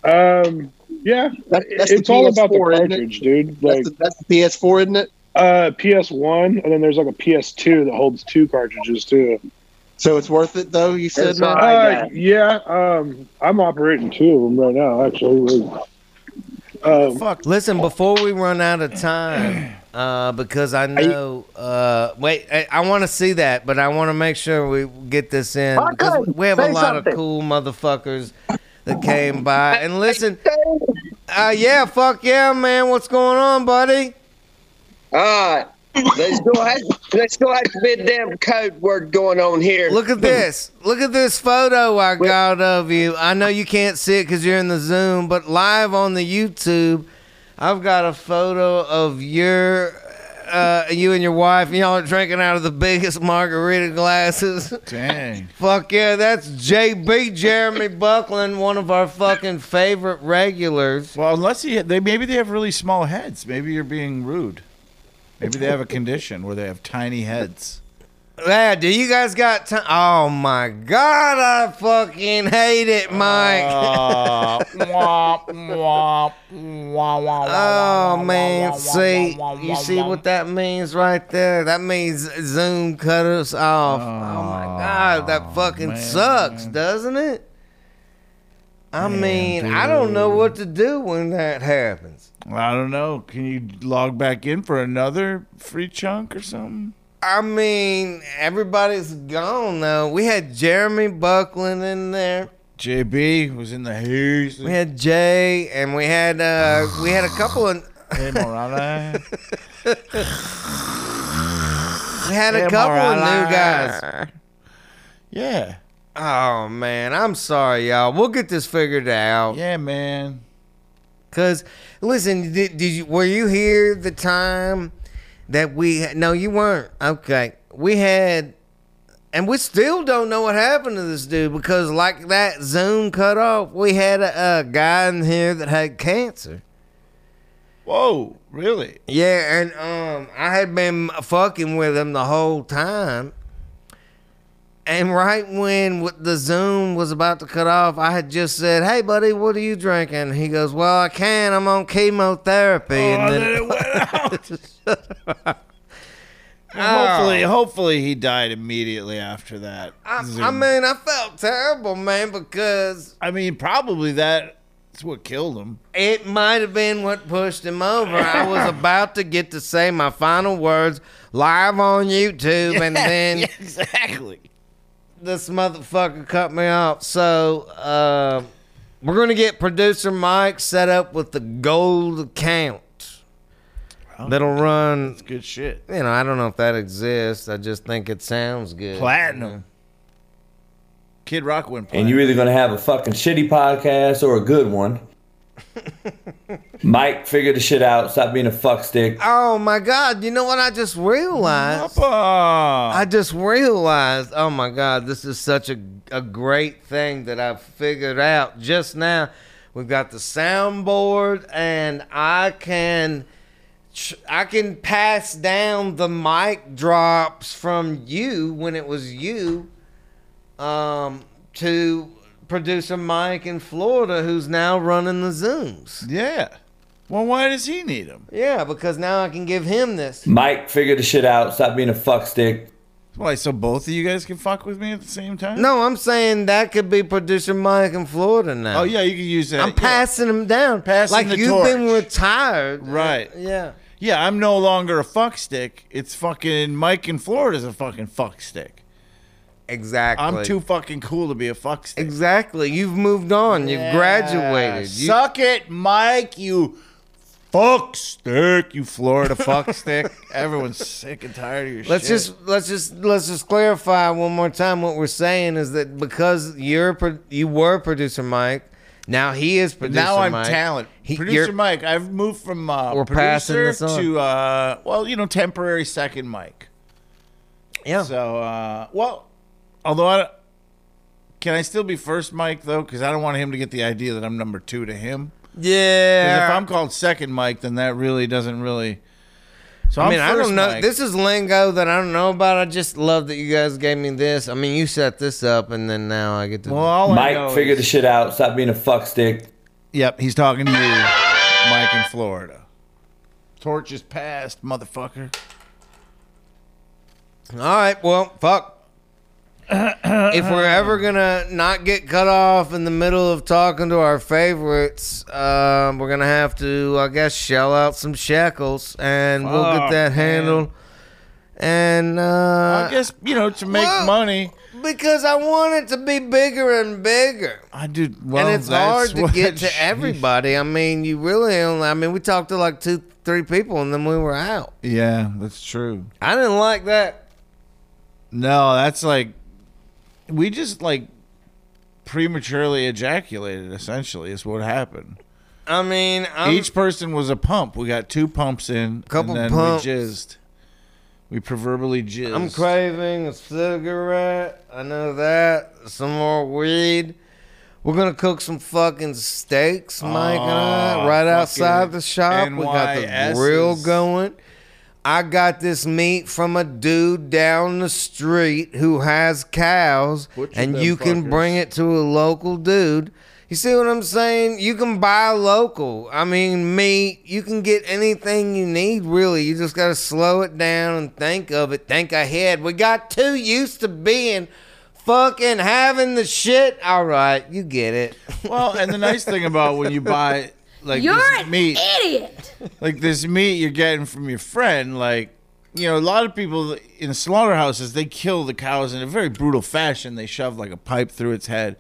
Um, yeah, That, that's the it's all about the PS4, isn't cartridge, dude. That's Like the, that's the PS4, isn't it? uh, PS1, and then there's like a PS2 that holds two cartridges too. So it's worth it, though. You said, It's man. all- I Uh, got yeah, um, I'm operating two of them right now, actually. Um, Fuck. Listen, before we run out of time, uh, because I know. Uh, wait, I, I want to see that, but I want to make sure we get this in because we have a say lot of cool motherfuckers that came by. And listen, uh, yeah, fuck yeah, man. What's going on, buddy? All right. Let's go ahead. Let's go ahead to bit damn code word going on here. Look at this. Look at this photo I got of you. I know you can't see it because you're in the Zoom, but live on the YouTube, I've got a photo of your, uh, you and your wife. Y'all are drinking out of the biggest margarita glasses. Dang. Fuck yeah, that's JB Jeremy Buckland, one of our fucking favorite regulars. Well, unless he, they maybe they have really small heads. Maybe you're being rude. Maybe they have a condition where they have tiny heads. Yeah, do you guys got time? Oh my god, I fucking hate it, Mike. Uh, womp, womp, wah, wah, wah, Oh man, see, you see what that means right there? That means Zoom cut us off. Oh, my god, that fucking sucks, doesn't it? I mean, I don't know what to do when that happens. I don't know. Can you log back in for another free chunk or something? I mean, everybody's gone though. We had Jeremy Buckland in there. JB was in the haze. We had Jay, and we had uh, we had a couple of. Hey, Morales. We had a Hey, couple of new guys. Yeah. Oh man, I'm sorry, y'all. We'll get this figured out. Yeah, man. Cause listen, did, did you were you here the time that we? No, you weren't. Okay, we had, and we still don't know what happened to this dude because like that Zoom cut off. We had a, a guy in here that had cancer. Whoa, really? Yeah, and um, I had been fucking with him the whole time. And right when the Zoom was about to cut off, I had just said, "Hey, buddy, what are you drinking?" He goes, "Well, I can't. I'm on chemotherapy." Oh, and then, it went out. hopefully, hopefully he died immediately after that. I, I mean, I felt terrible, man, because I mean, probably that's what killed him. it might have been what pushed him over. I was about to get to say my final words live on YouTube, and then exactly. This motherfucker cut me off. So uh, we're gonna get producer Mike set up with the gold account. That'll run. It's good shit. You know, I don't know if that exists. I just think it sounds good. Platinum. Kid Rock went Platinum. And you're either going to have a fucking shitty podcast or a good one. Mike, figure the shit out. Stop being a fuck stick. Oh my God! You know what I just realized? Papa. I just realized. Oh my God! This is such a a great thing that I figured out just now. We've got the soundboard, and I can I can pass down the mic drops from you when it was you, um, to producer Mike in Florida, who's now running the zooms. Yeah. Well, why does he need them? Yeah, because now I can give him this. Mike, figure the shit out. Stop being a fuck stick. Why? So both of you guys can fuck with me at the same time? No, I'm saying that could be producer Mike in Florida now. Oh yeah, you can use that. I'm yeah. passing him down. Passing like the you've been retired. Right. Yeah. Yeah, I'm no longer a fuck stick. It's fucking Mike in Florida's a fucking fuck stick. Exactly. I'm too fucking cool to be a fuck stick. Exactly. You've moved on. You've Yeah. graduated. You- Suck it, Mike, you fuck stick, you Florida fuck stick. Everyone's sick and tired of your Let's shit. just let's just let's just clarify one more time. What we're saying is that because you're pro- you were producer Mike, now he is producer. Mike. Now I'm Mike. talent. He- Producer Mike, I've moved from uh, We're passing producer this on. to uh, well, you know, temporary second Mike. Yeah. So, uh, well, although I can I still be first Mike though, because I don't want him to get the idea that I'm number two to him. Yeah. if I'm called second Mike, then that really doesn't really. So I I'm mean, I don't know. Mike. This is lingo that I don't know about. I just love that you guys gave me this. I mean, you set this up, and then now I get to. well, all Mike, know figure is- the shit out. Stop being a fuck stick. Yep, he's talking to you, Mike in Florida. Torch is passed, motherfucker. All right. Well, fuck. If we're ever gonna not get cut off in the middle of talking to our favorites, um, we're gonna have to, I guess, shell out some shekels, and we'll get Fuck, that handled. And uh, I guess you know to make well, money. because I want it to be bigger and bigger. I do. Well, and it's that's hard to what- get to everybody. I mean, you really only. I mean, we talked to like two, three people, and then we were out. Yeah, that's true. I didn't like that. No, that's like we just like prematurely ejaculated. Essentially, is what happened. I mean, I'm, Each person was a pump. We got two pumps in, Couple and then pumps. we jizzed. We proverbially jizzed. I'm craving a cigarette. I know that. Some more weed. We're gonna cook some fucking steaks, Mike and I, right outside the shop. We got the grill going. I got this meat from a dude down the street who has cows, Butcher and them you can fuckers. bring it to a local dude. You see what I'm saying? You can buy local. I mean, meat. You can get anything you need, really. You just got to slow it down and think of it. Think ahead. We got too used to being fucking having the shit. All right, you get it. Well, and the nice thing about when you buy like You're this an meat, idiot. like this meat you're getting from your friend, like you know, a lot of people in slaughterhouses they kill the cows in a very brutal fashion. They shove like a pipe through its head.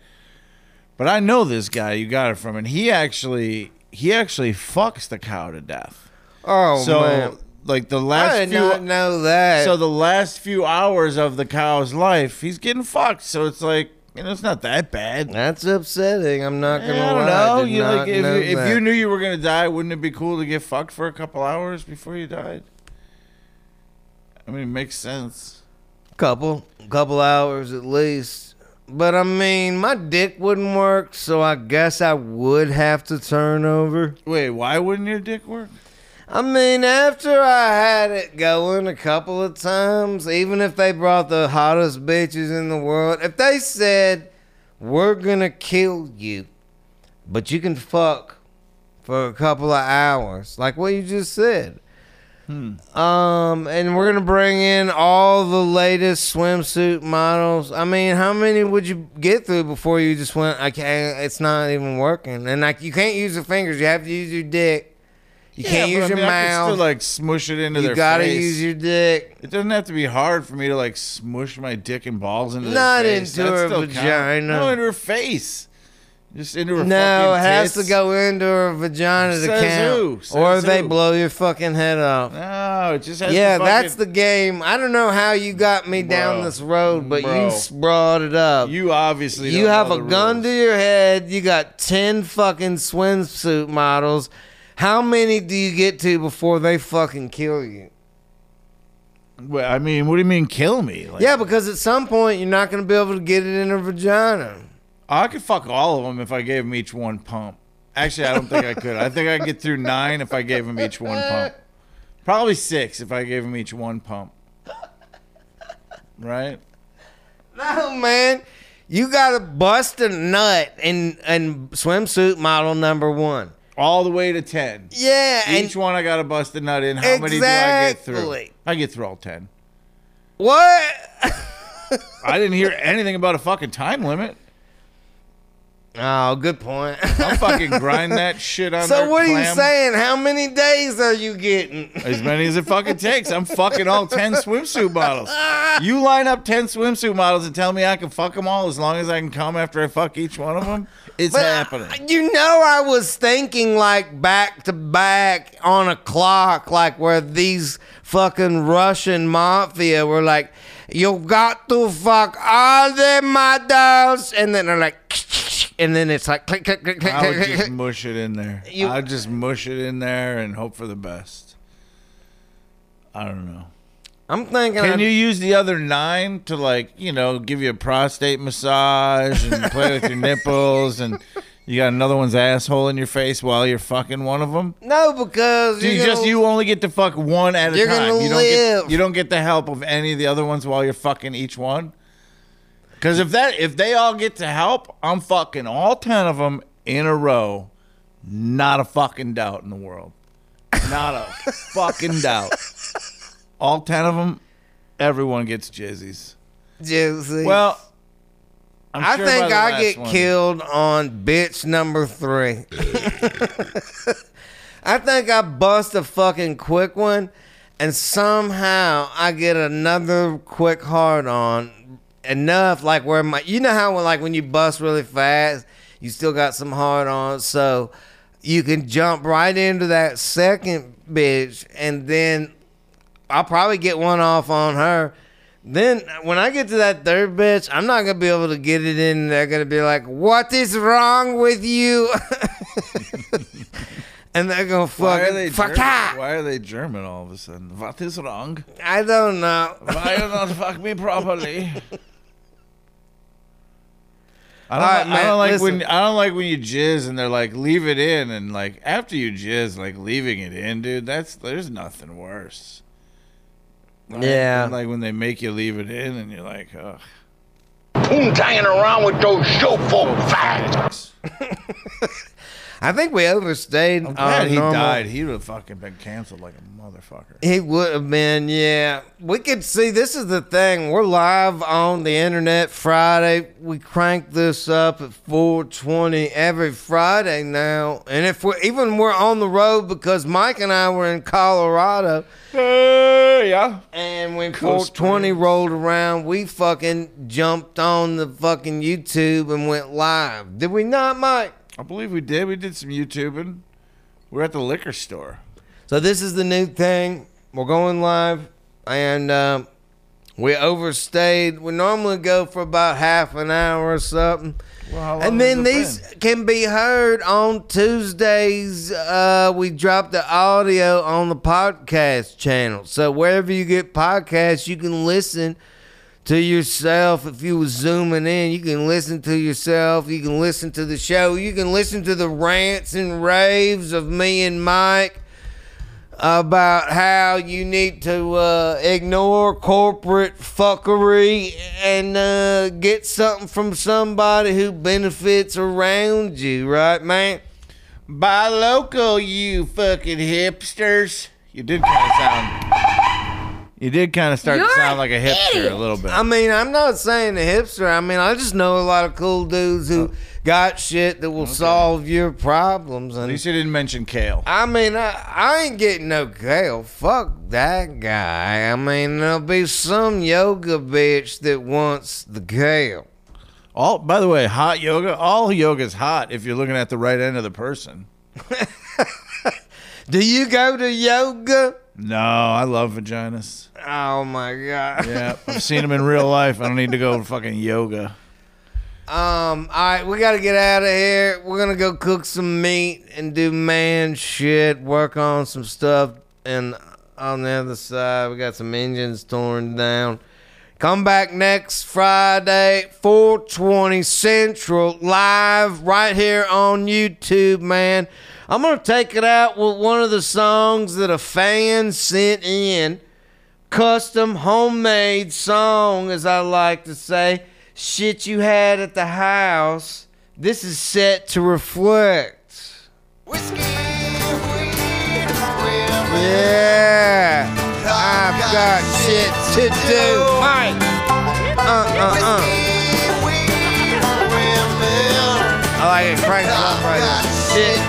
But I know this guy you got it from, and he actually he actually fucks the cow to death. Oh so man, like the last I did few not know that. so the last few hours of the cow's life, he's getting fucked. So it's like you know, it's not that bad. That's upsetting. I'm not gonna I don't lie. know. Did You not like if, know if that. you knew you were gonna die, wouldn't it be cool to get fucked for a couple hours before you died? I mean, it makes sense. couple couple hours at least. But I mean, my dick wouldn't work, so I guess I would have to turn over. Wait, why wouldn't your dick work? I mean, after I had it going a couple of times, even if they brought the hottest bitches in the world, if they said, We're gonna kill you, but you can fuck for a couple of hours, like what you just said. Um, and we're gonna bring in all the latest swimsuit models. I mean, how many would you get through before you just went? I can't. It's not even working. And like, you can't use your fingers. You have to use your dick. You can't use I your mean, I mouth. still like smush it into you their gotta face. use your dick. It doesn't have to be hard for me to like smush my dick and balls into Not their face. into That her vagina. No, into her face. Just into her. No, it has to go into her vagina to Says count, who? Says or they who? blow your fucking head off. No, it just has yeah, to that's the game. I don't know how you got me down this road, but you Bro. s- brought it up. You obviously you have a gun rules. to your head. You got ten fucking swimsuit models. How many do you get to before they fucking kill you? Well, I mean, what do you mean kill me? Like, Yeah, because at some point you're not going to be able to get it in her vagina. I could fuck all of them if I gave them each one pump. Actually, I don't think I could. I think I could get through nine if I gave them each one pump. Probably six if I gave them each one pump. Right? No, man. You got to bust a nut in, in swimsuit model number one. All the way to ten. Yeah, Each one I got to bust a nut in. How many do I get through? I get through all ten. what? I didn't hear anything about a fucking time limit. Oh, good point. I'll fucking grind that shit on so what are you saying? How many days are you getting? As many as it fucking takes. I'm fucking all 10 swimsuit models. You line up 10 swimsuit models and tell me I can fuck them all as long as I can come after I fuck each one of them. It's But, happening. You know, I was thinking like back to back on a clock, like where these fucking Russian mafia were like, "You got to fuck all the models," and then they're like, and then it's like click click click click I would click. just click. mush it in there. You- I'd just mush it in there and hope for the best. I don't know. I'm thinking. Can I'd- you use the other nine to like, you know, give you a prostate massage and play with your nipples and you got another one's asshole in your face while you're fucking one of them? No, because you just you only get to fuck one at a time. you don't live. get you don't get the help of any of the other ones while you're fucking each one. Because if that if they all get to help, I'm fucking all ten of them in a row. Not a fucking doubt in the world. Not a fucking doubt. All ten of them, everyone gets jizzies. Juicy. Well, I'm I sure think I get one- killed on bitch number three. I think I bust a fucking quick one, and somehow I get another quick hard on enough, like where my, you know how when, like when you bust really fast, you still got some hard on, so you can jump right into that second bitch, and then I'll probably get one off on her. Then when I get to that third bitch, I'm not gonna be able to get it in. They're gonna be like, "What is wrong with you?" and they're gonna Why fuck German? ah! Why are they German all of a sudden? What is wrong? I don't know. Why you not fuck me properly? I don't, All right, I don't like listen. when I don't like when you jizz and they're like leave it in and like after you jizz like leaving it in, dude. That's there's nothing worse. Like, Yeah. like when they make you leave it in and you're like, ugh. Hanging around with those show folk fags. I think we overstayed. I'm glad he normal- died. He would have fucking been canceled like a motherfucker. He would have been, yeah. We could see this is the thing. We're live on the internet Friday. We crank this up at 420 every Friday now. And if we're even we're on the road because Mike and I were in Colorado. yeah. And when Coast 420 rolled around, we fucking jumped on the fucking YouTube and went live. Did we not, Mike? I believe we did. We did some YouTubing. We're at the liquor store. So this is the new thing. We're going live, and um, we overstayed. We normally go for about half an hour or something. Well, and then these can be heard on Tuesdays. Uh, we drop the audio on the podcast channel. So wherever you get podcasts, you can listen to yourself. If you was zooming in, you can listen to yourself. You can listen to the show. You can listen to the rants and raves of me and Mike about how you need to uh, ignore corporate fuckery and uh, get something from somebody who benefits around you, right, man? Buy local, you fucking hipsters. You did kind of sound. You did kind of start You're to sound like a hipster idiot. a little bit. I mean, I'm not saying a hipster. I mean, I just know a lot of cool dudes who oh. got shit that will solve your problems. At And least you didn't mention kale. I mean, I, I ain't getting no kale. Fuck that guy. I mean, there'll be some yoga bitch that wants the kale. All by the way, hot yoga. All yoga is hot if you're looking at the right end of the person. Do you go to yoga? No, I love vaginas. Oh my god. Yeah, I've seen them in real life. I don't need to go to fucking yoga. Um, all right, we got to get out of here. We're going to go cook some meat and do man shit, work on some stuff. And on the other side, we got some engines torn down. Come back next Friday, 420 Central, live right here on YouTube, man. I'm going to take it out with one of the songs that a fan sent in. Custom homemade song, as I like to say. Shit you had at the house. This is set to reflect. Yeah, I've got shit to do. Mike. Uh, uh, uh. I like it cranks up right. Shit